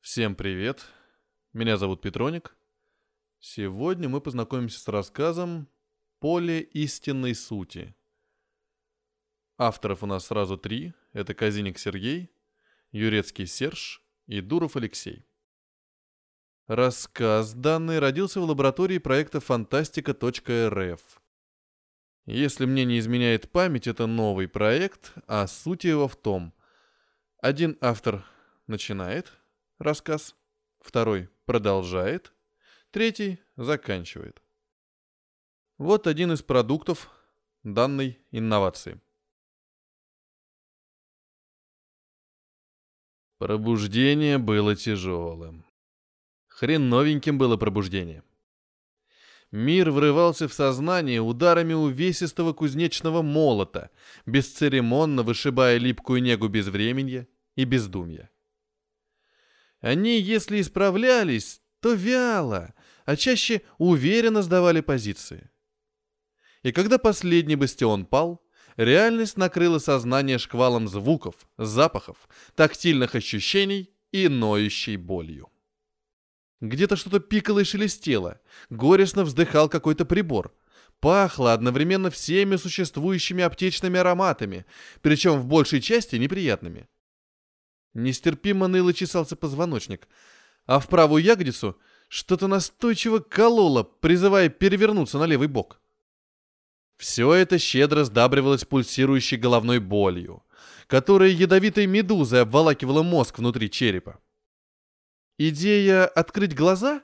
Всем привет. Меня зовут Петроник. Сегодня мы познакомимся с рассказом «Поле истинной сути». Авторов у нас сразу три. Это Казиник Сергей, Юрецкий Серж и Дуров Алексей. Рассказ данный родился в лаборатории проекта фантастика.рф. Если мне не изменяет память, это новый проект, а суть его в том. Один автор начинает рассказ, второй продолжает, третий заканчивает. Вот один из продуктов данной инновации. Пробуждение было тяжелым. Хреновеньким было пробуждение. Мир врывался в сознание ударами увесистого кузнечного молота, бесцеремонно вышибая липкую негу безвременья и бездумья. Они, если исправлялись, то вяло, а чаще уверенно сдавали позиции. И когда последний бастион пал, реальность накрыла сознание шквалом звуков, запахов, тактильных ощущений и ноющей болью. Где-то что-то пикало и шелестело, горестно вздыхал какой-то прибор. Пахло одновременно всеми существующими аптечными ароматами, причем в большей части неприятными. Нестерпимо ныло чесался позвоночник, а в правую ягодицу что-то настойчиво кололо, призывая перевернуться на левый бок. Все это щедро сдабривалось пульсирующей головной болью, которая ядовитой медузой обволакивала мозг внутри черепа. Идея открыть глаза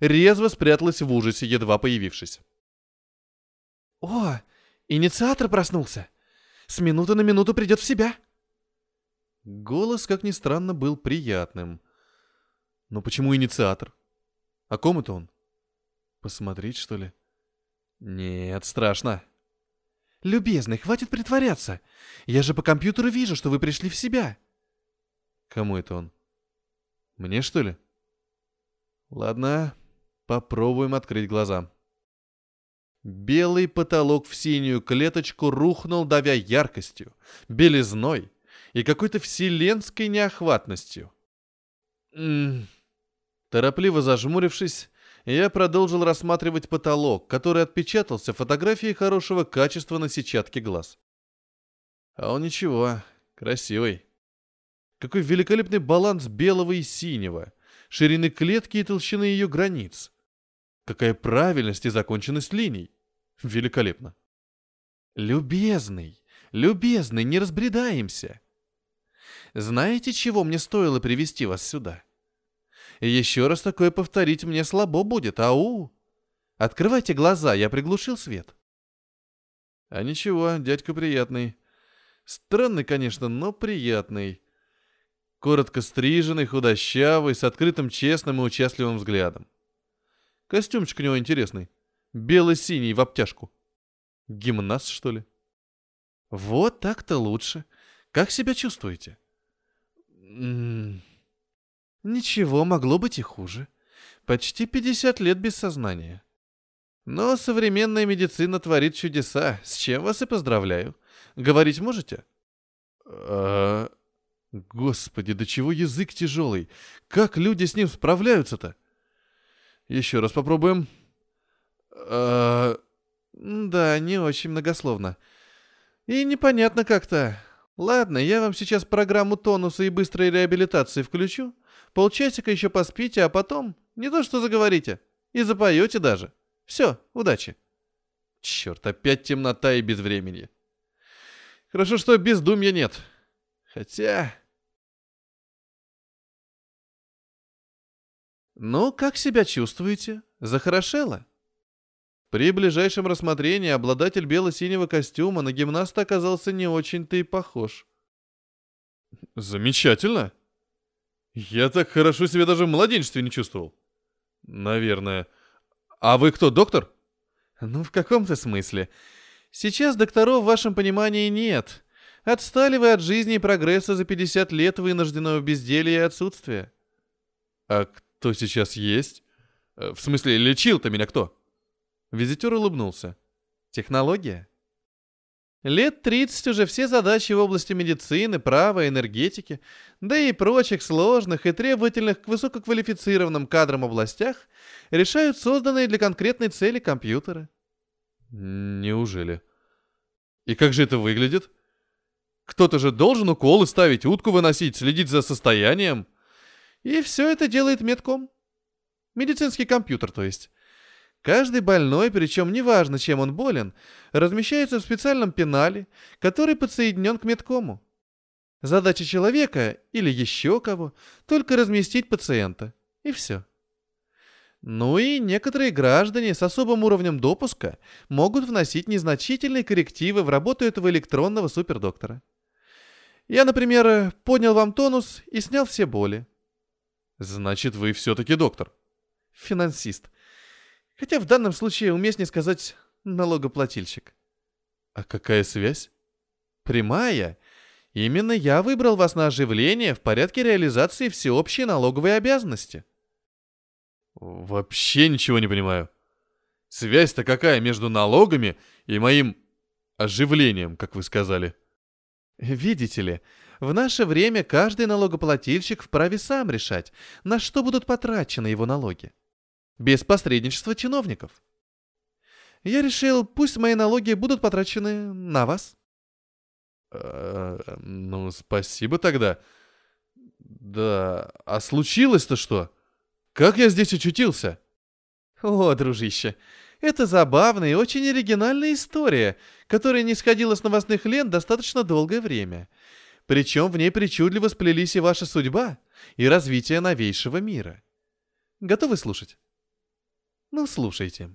резво спряталась в ужасе, едва появившись. «О, инициатор проснулся! С минуты на минуту придет в себя!» Голос, как ни странно, был приятным. Но почему инициатор? О ком это он? Посмотреть, что ли? Нет, страшно. «Любезный, хватит притворяться! Я же по компьютеру вижу, что вы пришли в себя!» Кому это он? Мне, что ли? Ладно, попробуем открыть глаза. Белый потолок в синюю клеточку рухнул, давя яркостью, белизной и какой-то вселенской неохватностью. М -м. Торопливо зажмурившись, я продолжил рассматривать потолок, который отпечатался фотографией хорошего качества на сетчатке глаз. А он ничего, красивый. Какой великолепный баланс белого и синего, ширины клетки и толщины ее границ. Какая правильность и законченность линий. Великолепно. Любезный, любезный, не разбредаемся. Знаете, чего мне стоило привести вас сюда? Еще раз такое повторить мне слабо будет, ау! Открывайте глаза, я приглушил свет. А ничего, дядька приятный. Странный, конечно, но приятный. Коротко стриженный, худощавый, с открытым, честным и участливым взглядом. Костюмчик у него интересный. Бело-синий в обтяжку. Гимнаст, что ли? Вот так-то лучше. Как себя чувствуете? Ничего, могло быть и хуже. Почти 50 лет без сознания. Но современная медицина творит чудеса, с чем вас и поздравляю. Говорить можете? А... Господи, до чего язык тяжелый? Как люди с ним справляются-то? Еще раз попробуем. А... Да, не очень многословно. И непонятно как-то. Ладно, я вам сейчас программу тонуса и быстрой реабилитации включу. Полчасика еще поспите, а потом не то что заговорите. И запоете даже. Все, удачи. Черт, опять темнота и безвременье. Хорошо, что бездумья нет. Хотя... «Ну, как себя чувствуете? Захорошело?» При ближайшем рассмотрении обладатель бело-синего костюма на гимнаста оказался не очень-то и похож. «Замечательно! Я так хорошо себя даже в младенчестве не чувствовал. Наверное. А вы кто, доктор?» «Ну, в каком-то смысле. Сейчас докторов в вашем понимании нет. Отстали вы от жизни и прогресса за 50 лет вынужденного безделья и отсутствия». «А кто сейчас есть? Э, в смысле, лечил-то меня кто?» Визитер улыбнулся. «Технология?» Лет 30 уже все задачи в области медицины, права, энергетики, да и прочих сложных и требовательных к высококвалифицированным кадрам областях решают созданные для конкретной цели компьютеры. Неужели? И как же это выглядит? Кто-то же должен уколы ставить, утку выносить, следить за состоянием. И все это делает медком. Медицинский компьютер, то есть. Каждый больной, причем неважно, чем он болен, размещается в специальном пенале, который подсоединен к медкому. Задача человека, или еще кого, только разместить пациента. И все. Ну и некоторые граждане с особым уровнем допуска могут вносить незначительные коррективы в работу этого электронного супердоктора. Я, например, поднял вам тонус и снял все боли. Значит, вы все-таки доктор. Финансист. Хотя в данном случае уместнее сказать налогоплательщик. А какая связь? Прямая. Именно я выбрал вас на оживление в порядке реализации всеобщей налоговой обязанности. Вообще ничего не понимаю. Связь-то какая между налогами и моим оживлением, как вы сказали? Видите ли, в наше время каждый налогоплательщик вправе сам решать, на что будут потрачены его налоги без посредничества чиновников. Я решил, пусть мои налоги будут потрачены на вас. Э, ну, спасибо тогда. Да, а случилось-то что? Как я здесь очутился? О, дружище, это забавная и очень оригинальная история, которая не сходила с новостных лент достаточно долгое время. Причем в ней причудливо сплелись и ваша судьба, и развитие новейшего мира. Готовы слушать? Ну, слушайте.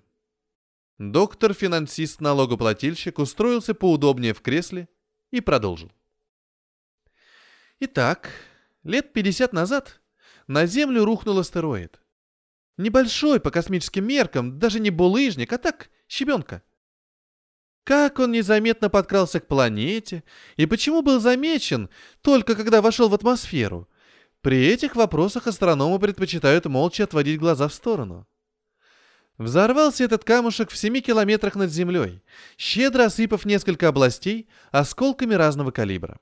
Доктор-финансист-налогоплательщик устроился поудобнее в кресле и продолжил. Итак, лет 50 назад на Землю рухнул астероид. Небольшой по космическим меркам, даже не булыжник, а так, щебенка. Как он незаметно подкрался к планете и почему был замечен только когда вошел в атмосферу? При этих вопросах астрономы предпочитают молча отводить глаза в сторону. Взорвался этот камушек в семи километрах над землей, щедро осыпав несколько областей осколками разного калибра.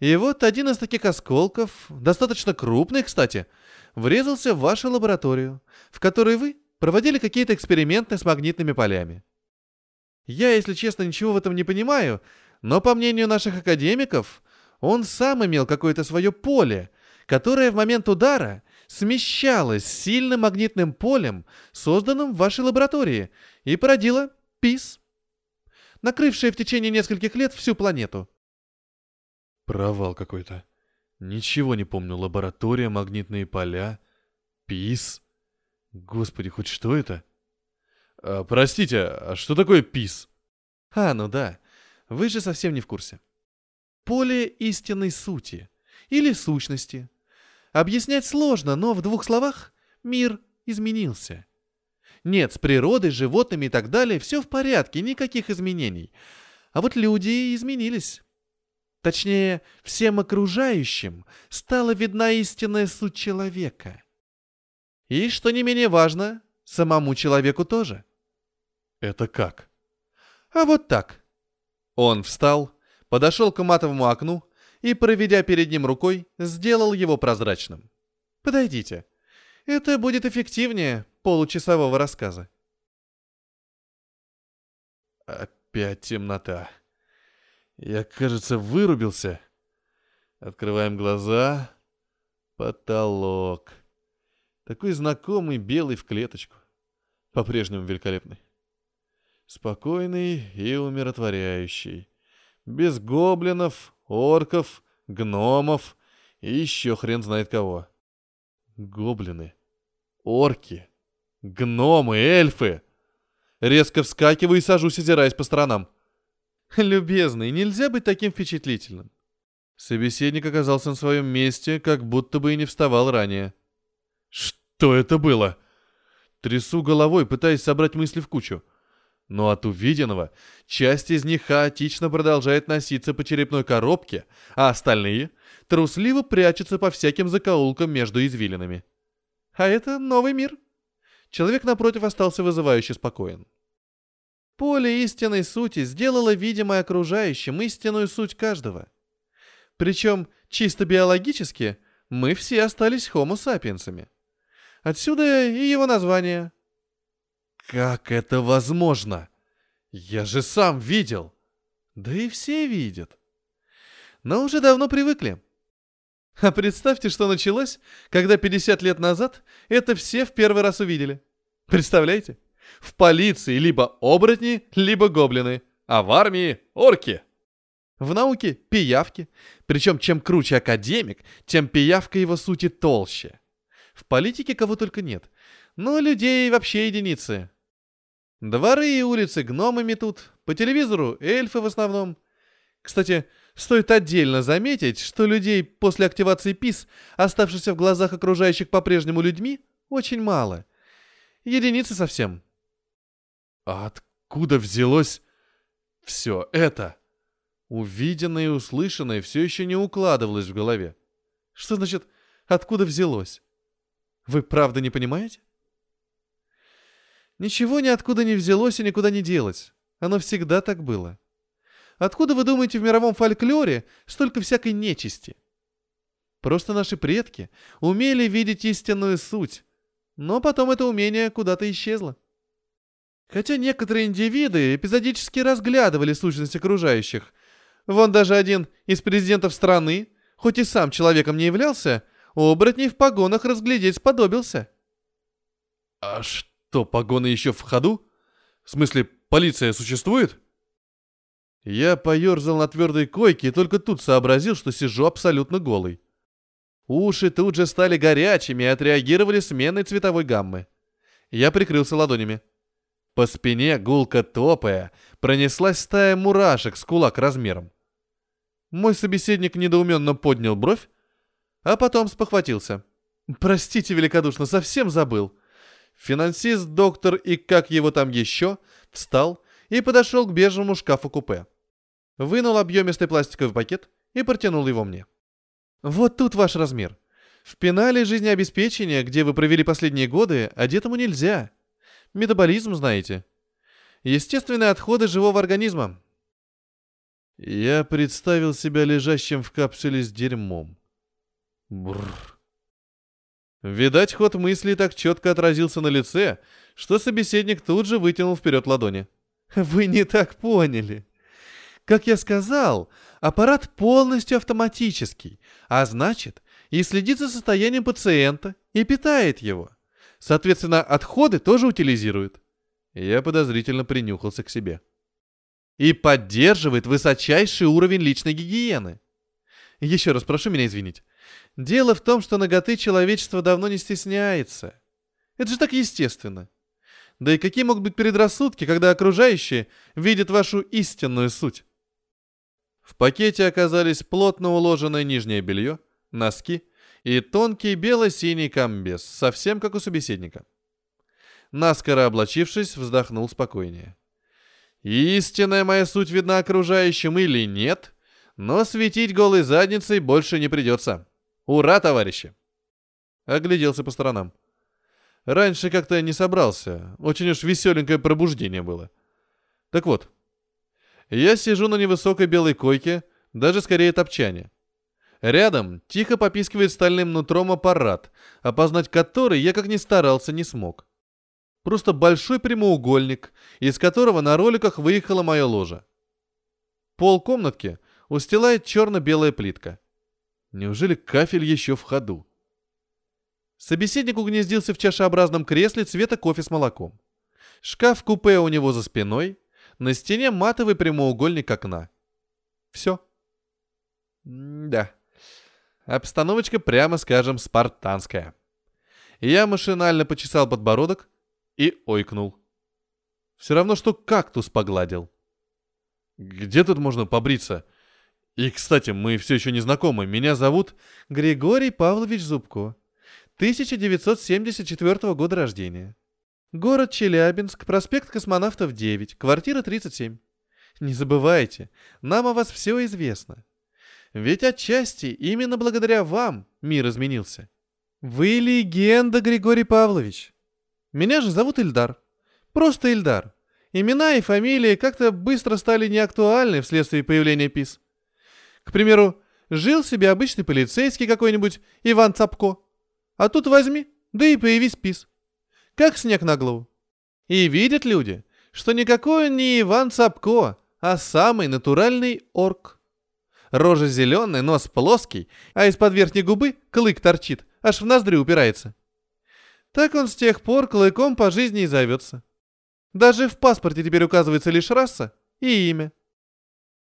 И вот один из таких осколков, достаточно крупный, кстати, врезался в вашу лабораторию, в которой вы проводили какие-то эксперименты с магнитными полями. Я, если честно, ничего в этом не понимаю, но по мнению наших академиков, он сам имел какое-то свое поле, которое в момент удара смещалась с сильным магнитным полем, созданным в вашей лаборатории, и породила ПИС, накрывшая в течение нескольких лет всю планету. Провал какой-то. Ничего не помню. Лаборатория, магнитные поля, ПИС. Господи, хоть что это? А, простите, а что такое ПИС? А, ну да. Вы же совсем не в курсе. Поле истинной сути. Или сущности. Объяснять сложно, но в двух словах мир изменился. Нет, с природой, животными и так далее все в порядке, никаких изменений. А вот люди изменились. Точнее, всем окружающим стала видна истинная суть человека. И, что не менее важно, самому человеку тоже. Это как? А вот так. Он встал, подошел к матовому окну, и, проведя перед ним рукой, сделал его прозрачным. «Подойдите. Это будет эффективнее получасового рассказа». Опять темнота. Я, кажется, вырубился. Открываем глаза. Потолок. Такой знакомый, белый в клеточку. По-прежнему великолепный. Спокойный и умиротворяющий. Без гоблинов, орков, гномов и еще хрен знает кого. Гоблины, орки, гномы, эльфы. Резко вскакиваю и сажусь, озираясь по сторонам. Любезный, нельзя быть таким впечатлительным. Собеседник оказался на своем месте, как будто бы и не вставал ранее. Что это было? Трясу головой, пытаясь собрать мысли в кучу. Но от увиденного часть из них хаотично продолжает носиться по черепной коробке, а остальные трусливо прячутся по всяким закоулкам между извилинами. А это новый мир. Человек напротив остался вызывающе спокоен. Поле истинной сути сделало видимой окружающим истинную суть каждого. Причем чисто биологически мы все остались хомо сапиенсами. Отсюда и его название. Как это возможно? Я же сам видел. Да и все видят. Но уже давно привыкли. А представьте, что началось, когда 50 лет назад это все в первый раз увидели. Представляете? В полиции либо оборотни, либо гоблины, а в армии орки. В науке – пиявки. Причем чем круче академик, тем пиявка его сути толще. В политике кого только нет. Но людей вообще единицы. Дворы и улицы гномами тут, по телевизору эльфы в основном. Кстати, стоит отдельно заметить, что людей после активации ПИС, оставшихся в глазах окружающих по-прежнему людьми, очень мало. Единицы совсем. А откуда взялось все это? Увиденное и услышанное все еще не укладывалось в голове. Что значит «откуда взялось»? Вы правда не понимаете? Ничего ниоткуда не взялось и никуда не делось. Оно всегда так было. Откуда, вы думаете, в мировом фольклоре столько всякой нечисти? Просто наши предки умели видеть истинную суть, но потом это умение куда-то исчезло. Хотя некоторые индивиды эпизодически разглядывали сущность окружающих. Вон даже один из президентов страны, хоть и сам человеком не являлся, оборотней в погонах разглядеть сподобился. А что, погоны еще в ходу? В смысле, полиция существует? Я поерзал на твердой койке и только тут сообразил, что сижу абсолютно голый. Уши тут же стали горячими и отреагировали сменой цветовой гаммы. Я прикрылся ладонями. По спине, гулко топая, пронеслась стая мурашек с кулак размером. Мой собеседник недоуменно поднял бровь, а потом спохватился. «Простите великодушно, совсем забыл». Финансист, доктор и как его там еще, встал и подошел к бежевому шкафу-купе. Вынул объемистый пластиковый пакет и протянул его мне. «Вот тут ваш размер. В пенале жизнеобеспечения, где вы провели последние годы, одетому нельзя. Метаболизм, знаете. Естественные отходы живого организма. Я представил себя лежащим в капсуле с дерьмом. Бррр. Видать, ход мысли так четко отразился на лице, что собеседник тут же вытянул вперед ладони. Вы не так поняли. Как я сказал, аппарат полностью автоматический, а значит, и следит за состоянием пациента и питает его. Соответственно, отходы тоже утилизирует. Я подозрительно принюхался к себе. И поддерживает высочайший уровень личной гигиены. Еще раз прошу меня извинить. Дело в том, что ноготы человечество давно не стесняется. Это же так естественно. Да и какие могут быть предрассудки, когда окружающие видят вашу истинную суть? В пакете оказались плотно уложенное нижнее белье, носки и тонкий бело-синий комбез, совсем как у собеседника. Наскоро облачившись, вздохнул спокойнее. Истинная моя суть видна окружающим или нет, но светить голой задницей больше не придется. Ура, товарищи! Огляделся по сторонам. Раньше как-то не собрался, очень уж веселенькое пробуждение было. Так вот, я сижу на невысокой белой койке, даже скорее топчане. Рядом тихо попискивает стальным нутром аппарат, опознать который я как ни старался не смог. Просто большой прямоугольник, из которого на роликах выехала моя ложа. Пол комнатки устилает черно-белая плитка. Неужели кафель еще в ходу? Собеседник угнездился в чашеобразном кресле цвета кофе с молоком. Шкаф-купе у него за спиной, на стене матовый прямоугольник окна. Все. да. Обстановочка, прямо скажем, спартанская. Я машинально почесал подбородок и ойкнул. Все равно, что кактус погладил. Где тут можно побриться? И, кстати, мы все еще не знакомы. Меня зовут Григорий Павлович Зубко. 1974 года рождения. Город Челябинск, проспект Космонавтов 9, квартира 37. Не забывайте, нам о вас все известно. Ведь отчасти именно благодаря вам мир изменился. Вы легенда, Григорий Павлович. Меня же зовут Ильдар. Просто Ильдар. Имена и фамилии как-то быстро стали неактуальны вследствие появления ПИС. К примеру, жил себе обычный полицейский какой-нибудь Иван Цапко. А тут возьми, да и появись ПИС. Как снег на голову. И видят люди, что никакой он не Иван Цапко, а самый натуральный орк. Рожа зеленая, нос плоский, а из-под верхней губы клык торчит, аж в ноздри упирается. Так он с тех пор клыком по жизни и зовется. Даже в паспорте теперь указывается лишь раса и имя.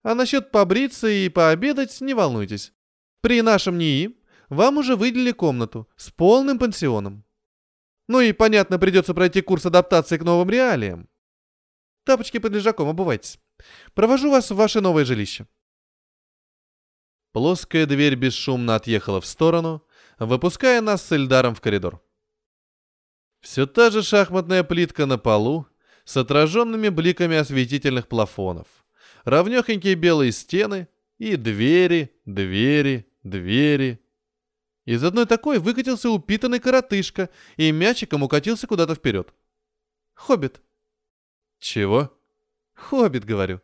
А насчет побриться и пообедать не волнуйтесь. При нашем НИИ вам уже выделили комнату с полным пансионом. Ну и, понятно, придется пройти курс адаптации к новым реалиям. Тапочки под лежаком обувайтесь. Провожу вас в ваше новое жилище. Плоская дверь бесшумно отъехала в сторону, выпуская нас с Эльдаром в коридор. Все та же шахматная плитка на полу с отраженными бликами осветительных плафонов, равнехонькие белые стены и двери, двери, двери. Из одной такой выкатился упитанный коротышка и мячиком укатился куда-то вперед. Хоббит. Чего? Хоббит, говорю.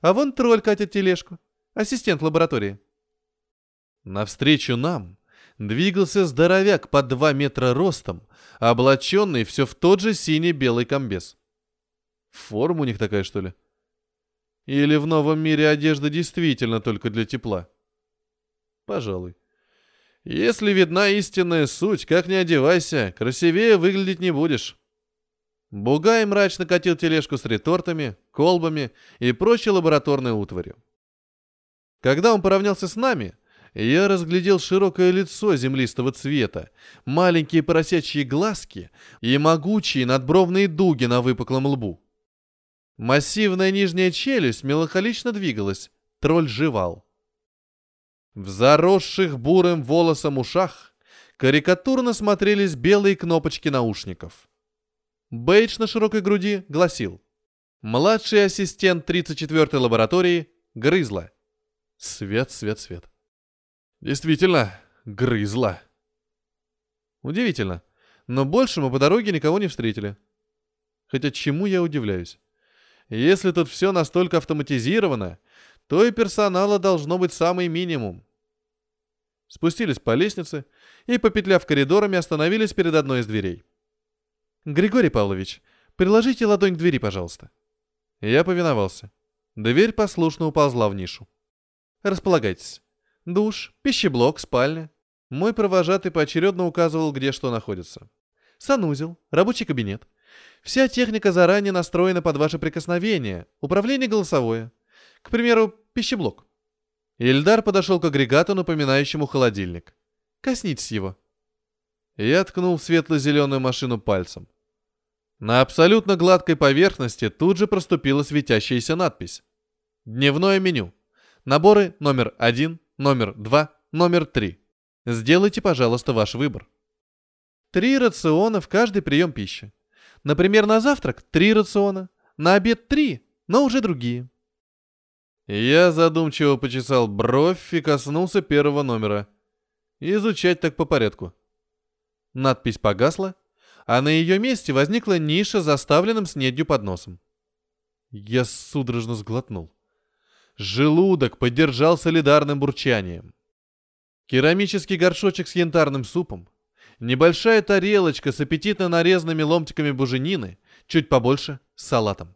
А вон тролль катит тележку. Ассистент лаборатории. Навстречу нам двигался здоровяк под два метра ростом, облаченный все в тот же синий-белый комбез. Форма у них такая, что ли? Или в новом мире одежда действительно только для тепла? Пожалуй. Если видна истинная суть, как не одевайся, красивее выглядеть не будешь. Бугай мрачно катил тележку с ретортами, колбами и прочей лабораторной утварью. Когда он поравнялся с нами, я разглядел широкое лицо землистого цвета, маленькие поросячьи глазки и могучие надбровные дуги на выпуклом лбу. Массивная нижняя челюсть меланхолично двигалась, тролль жевал. В заросших бурым волосом ушах карикатурно смотрелись белые кнопочки наушников. Бейдж на широкой груди гласил «Младший ассистент 34-й лаборатории грызла». Свет, свет, свет. Действительно, грызла. Удивительно, но больше мы по дороге никого не встретили. Хотя чему я удивляюсь? Если тут все настолько автоматизировано, то и персонала должно быть самый минимум. Спустились по лестнице и, попетляв коридорами, остановились перед одной из дверей. «Григорий Павлович, приложите ладонь к двери, пожалуйста». Я повиновался. Дверь послушно уползла в нишу. «Располагайтесь. Душ, пищеблок, спальня». Мой провожатый поочередно указывал, где что находится. Санузел, рабочий кабинет. Вся техника заранее настроена под ваше прикосновение. Управление голосовое. К примеру, пищеблок. Ильдар подошел к агрегату, напоминающему холодильник. Коснитесь его. Я ткнул в светло-зеленую машину пальцем. На абсолютно гладкой поверхности тут же проступила светящаяся надпись. Дневное меню. Наборы номер один, номер два, номер три. Сделайте, пожалуйста, ваш выбор. Три рациона в каждый прием пищи. Например, на завтрак три рациона, на обед три, но уже другие. Я задумчиво почесал бровь и коснулся первого номера. Изучать так по порядку. Надпись погасла, а на ее месте возникла ниша заставленным снедью подносом. Я судорожно сглотнул. Желудок поддержал солидарным бурчанием. Керамический горшочек с янтарным супом, небольшая тарелочка с аппетитно нарезанными ломтиками буженины, чуть побольше, с салатом.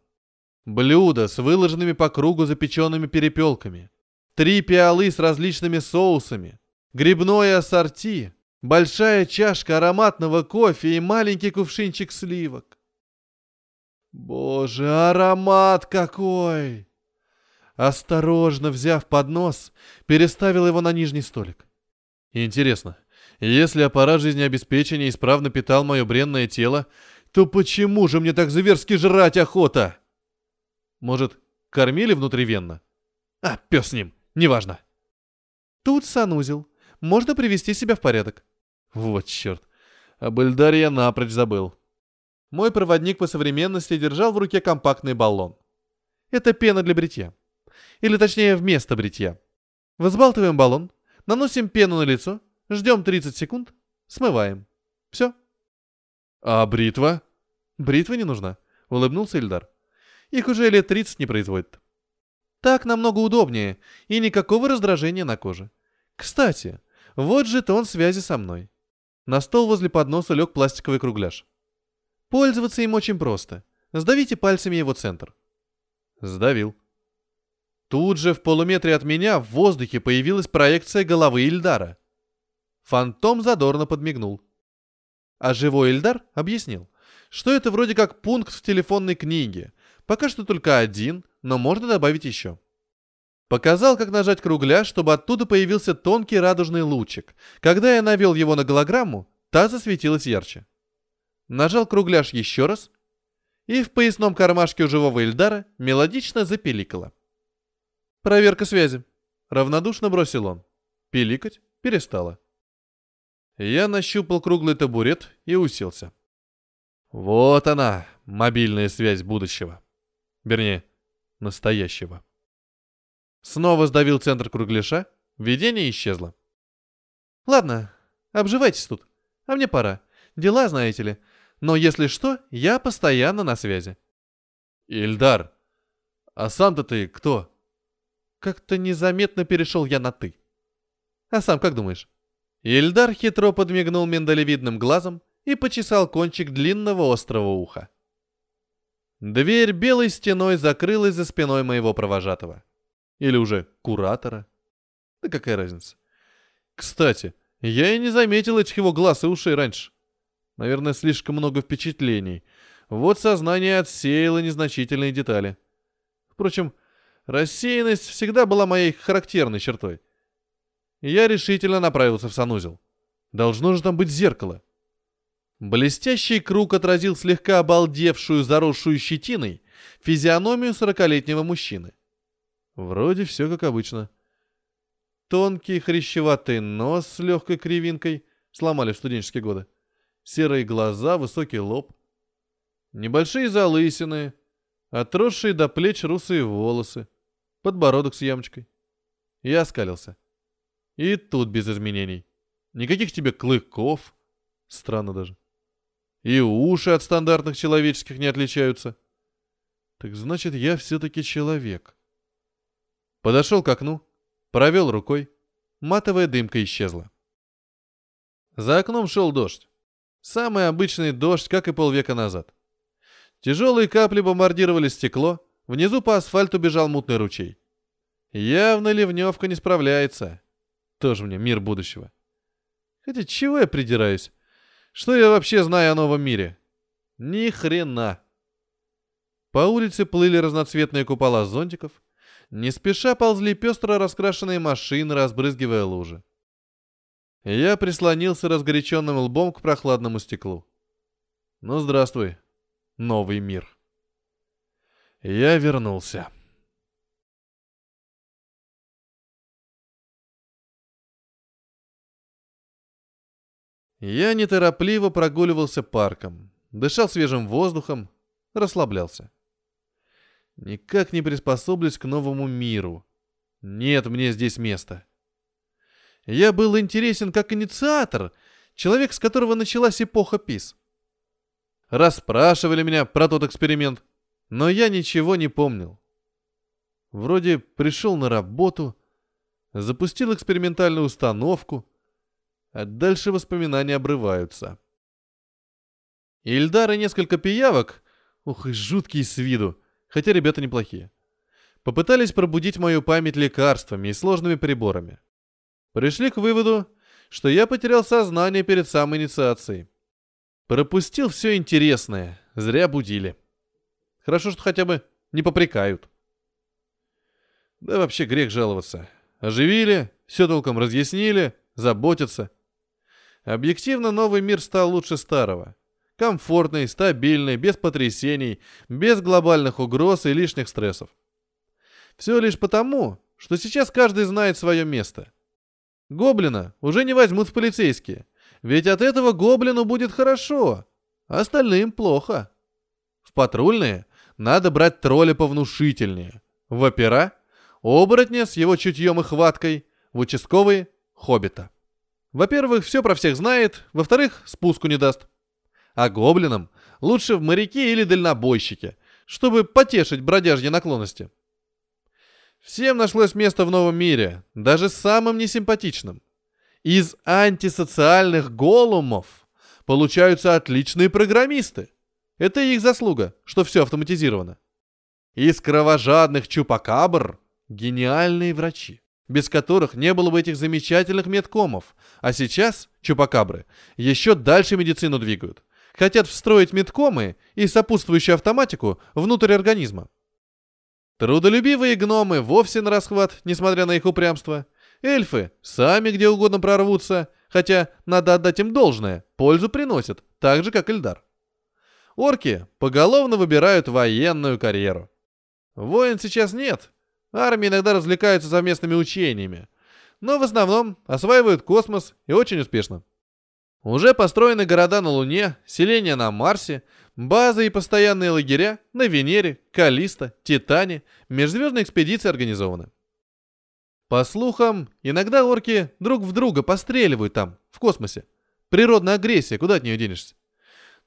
Блюдо с выложенными по кругу запеченными перепелками. Три пиалы с различными соусами. Грибное ассорти. Большая чашка ароматного кофе и маленький кувшинчик сливок. Боже, аромат какой! Осторожно взяв поднос, переставил его на нижний столик. Интересно, если аппарат жизнеобеспечения исправно питал мое бренное тело, то почему же мне так зверски жрать охота? Может, кормили внутривенно? А, пес с ним, неважно. Тут санузел. Можно привести себя в порядок. Вот черт. Об Эльдаре я напрочь забыл. Мой проводник по современности держал в руке компактный баллон. Это пена для бритья. Или точнее, вместо бритья. Взбалтываем баллон, наносим пену на лицо, ждем 30 секунд, смываем. Все. А бритва? Бритва не нужна, улыбнулся Ильдар. Их уже лет 30 не производят. Так намного удобнее и никакого раздражения на коже. Кстати, вот жетон связи со мной. На стол возле подноса лег пластиковый кругляш. Пользоваться им очень просто. Сдавите пальцами его центр. Сдавил. Тут же в полуметре от меня в воздухе появилась проекция головы Ильдара. Фантом задорно подмигнул. А живой Ильдар объяснил, что это вроде как пункт в телефонной книге. Пока что только один, но можно добавить еще. Показал, как нажать кругляш, чтобы оттуда появился тонкий радужный лучик. Когда я навел его на голограмму, та засветилась ярче. Нажал кругляш еще раз, и в поясном кармашке у живого Эльдара мелодично запеликало. «Проверка связи», — равнодушно бросил он. Пиликать перестало. Я нащупал круглый табурет и уселся. Вот она, мобильная связь будущего. Вернее, настоящего. Снова сдавил центр кругляша, видение исчезло. «Ладно, обживайтесь тут, а мне пора. Дела, знаете ли. Но если что, я постоянно на связи». «Ильдар, а сам-то ты кто?» Как-то незаметно перешел я на «ты». «А сам как думаешь?» Ильдар хитро подмигнул миндалевидным глазом и почесал кончик длинного острого уха. Дверь белой стеной закрылась за спиной моего провожатого. Или уже куратора. Да какая разница. Кстати, я и не заметил этих его глаз и ушей раньше. Наверное, слишком много впечатлений. Вот сознание отсеяло незначительные детали. Впрочем, рассеянность всегда была моей характерной чертой. Я решительно направился в санузел. Должно же там быть зеркало. Блестящий круг отразил слегка обалдевшую, заросшую щетиной, физиономию сорокалетнего мужчины. Вроде все как обычно. Тонкий хрящеватый нос с легкой кривинкой сломали в студенческие годы. Серые глаза, высокий лоб. Небольшие залысины, отросшие до плеч русые волосы, подбородок с ямочкой. Я оскалился. И тут без изменений. Никаких тебе клыков. Странно даже. И уши от стандартных человеческих не отличаются. Так значит, я все-таки человек. Подошел к окну, провел рукой. Матовая дымка исчезла. За окном шел дождь. Самый обычный дождь, как и полвека назад. Тяжелые капли бомбардировали стекло, внизу по асфальту бежал мутный ручей. Явно ливневка не справляется. Тоже мне мир будущего. Хотя чего я придираюсь? Что я вообще знаю о новом мире? Ни хрена. По улице плыли разноцветные купола зонтиков. Не спеша ползли пестро раскрашенные машины, разбрызгивая лужи. Я прислонился разгоряченным лбом к прохладному стеклу. Ну, здравствуй, новый мир. Я вернулся. Я неторопливо прогуливался парком, дышал свежим воздухом, расслаблялся. Никак не приспособлюсь к новому миру. Нет мне здесь места. Я был интересен как инициатор, человек, с которого началась эпоха ПИС. Расспрашивали меня про тот эксперимент, но я ничего не помнил. Вроде пришел на работу, запустил экспериментальную установку, а дальше воспоминания обрываются. Ильдар и несколько пиявок, ух и жуткие с виду, хотя ребята неплохие, попытались пробудить мою память лекарствами и сложными приборами. Пришли к выводу, что я потерял сознание перед самой инициацией. Пропустил все интересное, зря будили. Хорошо, что хотя бы не попрекают. Да вообще грех жаловаться. Оживили, все толком разъяснили, заботятся. Объективно новый мир стал лучше старого. Комфортный, стабильный, без потрясений, без глобальных угроз и лишних стрессов. Все лишь потому, что сейчас каждый знает свое место. Гоблина уже не возьмут в полицейские, ведь от этого гоблину будет хорошо, а остальным плохо. В патрульные надо брать тролля повнушительнее. В опера — оборотня с его чутьем и хваткой, в участковые — хоббита. Во-первых, все про всех знает, во-вторых, спуску не даст. А гоблинам лучше в моряки или дальнобойщики, чтобы потешить бродяжьи наклонности. Всем нашлось место в новом мире, даже самым несимпатичным. Из антисоциальных голумов получаются отличные программисты. Это их заслуга, что все автоматизировано. Из кровожадных чупакабр – гениальные врачи, без которых не было бы этих замечательных медкомов. А сейчас чупакабры еще дальше медицину двигают. Хотят встроить медкомы и сопутствующую автоматику внутрь организма. Трудолюбивые гномы вовсе на расхват, несмотря на их упрямство. Эльфы сами где угодно прорвутся, хотя надо отдать им должное, пользу приносят, так же, как Эльдар. Орки поголовно выбирают военную карьеру. Воин сейчас нет. Армии иногда развлекаются совместными учениями. Но в основном осваивают космос и очень успешно. Уже построены города на Луне, селения на Марсе, базы и постоянные лагеря на Венере, Калиста, Титане, межзвездные экспедиции организованы. По слухам, иногда орки друг в друга постреливают там, в космосе. Природная агрессия, куда от нее денешься?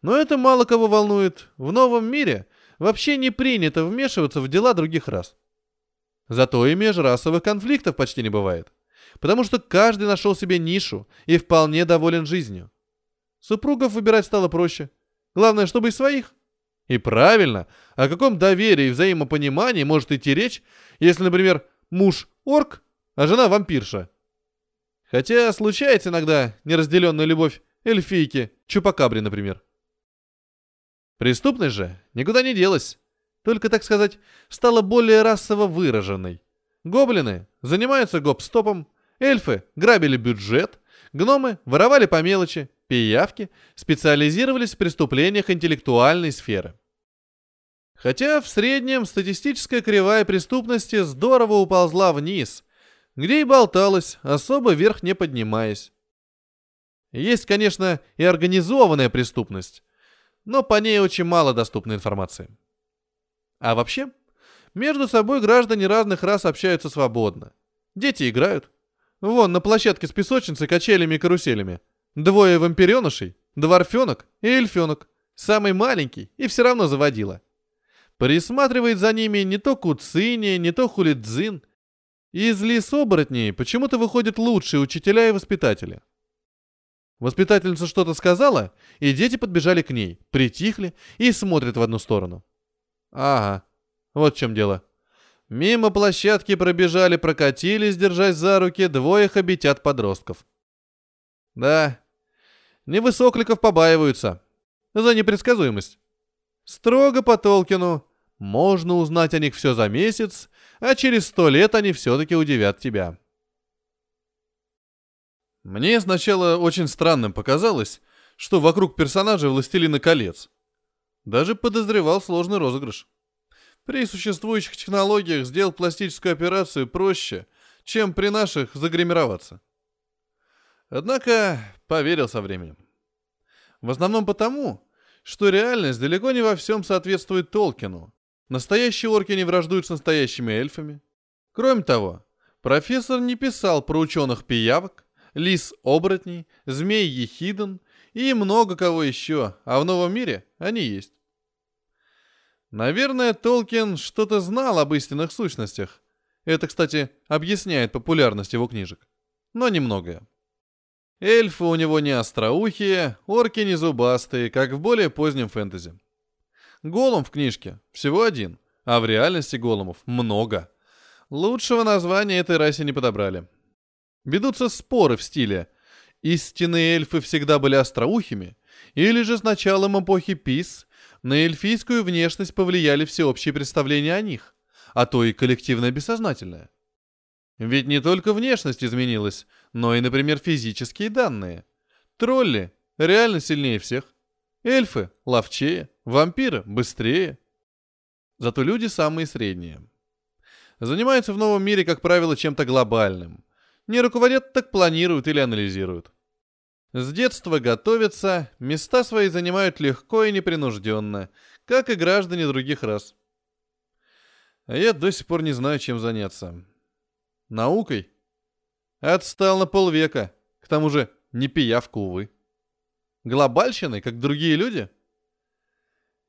Но это мало кого волнует. В новом мире вообще не принято вмешиваться в дела других рас. Зато и межрасовых конфликтов почти не бывает потому что каждый нашел себе нишу и вполне доволен жизнью. Супругов выбирать стало проще. Главное, чтобы из своих. И правильно, о каком доверии и взаимопонимании может идти речь, если, например, муж орк, а жена вампирша? Хотя случается иногда неразделенная любовь эльфийки, чупакабри, например. Преступность же никуда не делась. Только, так сказать, стала более расово выраженной. Гоблины занимаются гоп-стопом, Эльфы грабили бюджет, гномы воровали по мелочи, пиявки специализировались в преступлениях интеллектуальной сферы. Хотя в среднем статистическая кривая преступности здорово уползла вниз, где и болталась, особо вверх не поднимаясь. Есть, конечно, и организованная преступность, но по ней очень мало доступной информации. А вообще, между собой граждане разных рас общаются свободно. Дети играют, Вон, на площадке с песочницей, качелями и каруселями. Двое вампиренышей, дворфенок и эльфенок. Самый маленький и все равно заводила. Присматривает за ними не то Куцини, не то Хулидзин. Из лис оборотней почему-то выходят лучшие учителя и воспитатели. Воспитательница что-то сказала, и дети подбежали к ней, притихли и смотрят в одну сторону. Ага, вот в чем дело. Мимо площадки пробежали, прокатились, держась за руки, двое хобитят подростков. Да, невысокликов побаиваются. За непредсказуемость. Строго по Толкину. Можно узнать о них все за месяц, а через сто лет они все-таки удивят тебя. Мне сначала очень странным показалось, что вокруг персонажа «Властелина колец». Даже подозревал сложный розыгрыш. При существующих технологиях сделать пластическую операцию проще, чем при наших загримироваться. Однако поверил со временем. В основном потому, что реальность далеко не во всем соответствует Толкину. Настоящие орки не враждуют с настоящими эльфами. Кроме того, профессор не писал про ученых-пиявок, лис-оборотней, змей-ехиден и много кого еще, а в новом мире они есть. Наверное, Толкин что-то знал об истинных сущностях. Это, кстати, объясняет популярность его книжек. Но немногое. Эльфы у него не остроухие, орки не зубастые, как в более позднем фэнтези. Голум в книжке всего один, а в реальности голумов много. Лучшего названия этой расе не подобрали. Ведутся споры в стиле «Истинные эльфы всегда были остроухими» или же с началом эпохи Пис на эльфийскую внешность повлияли всеобщие представления о них, а то и коллективное бессознательное. Ведь не только внешность изменилась, но и, например, физические данные. Тролли реально сильнее всех. Эльфы ловчее, вампиры быстрее. Зато люди самые средние. Занимаются в новом мире, как правило, чем-то глобальным. Не руководят, так планируют или анализируют. С детства готовятся, места свои занимают легко и непринужденно, как и граждане других рас. А я до сих пор не знаю, чем заняться. Наукой? Отстал на полвека. К тому же не пиявка, увы. Глобальщиной, как другие люди?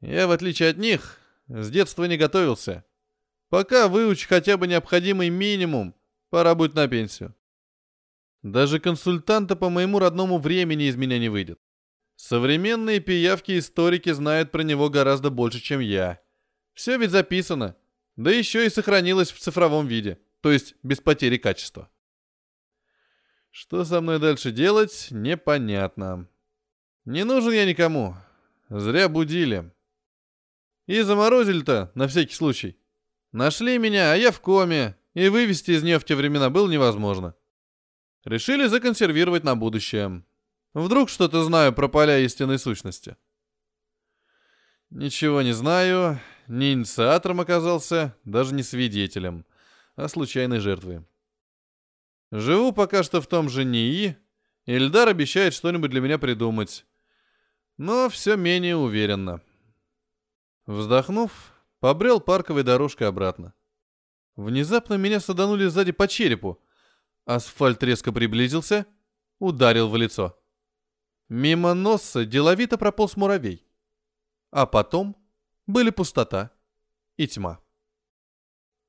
Я, в отличие от них, С детства не готовился. Пока выучи хотя бы необходимый минимум, пора будет на пенсию. Даже консультанта по моему родному времени из меня не выйдет. Современные пиявки-историки знают про него гораздо больше, чем я. Все ведь записано. Да еще и сохранилось в цифровом виде, то есть без потери качества. Что со мной дальше делать, непонятно. Не нужен я никому. Зря будили. И заморозили-то, на всякий случай. Нашли меня, а я в коме, и вывести из нее в те времена было невозможно. Решили законсервировать на будущее. Вдруг что-то знаю про поля истинной сущности. Ничего не знаю, не инициатором оказался, даже не свидетелем, а случайной жертвой. Живу пока что в том же НИИ, Ильдар обещает что-нибудь для меня придумать. Но все менее уверенно. Вздохнув, побрел парковой дорожкой обратно. Внезапно меня саданули сзади по черепу. Асфальт резко приблизился, ударил в лицо. Мимо носа деловито прополз муравей. А потом были пустота и тьма.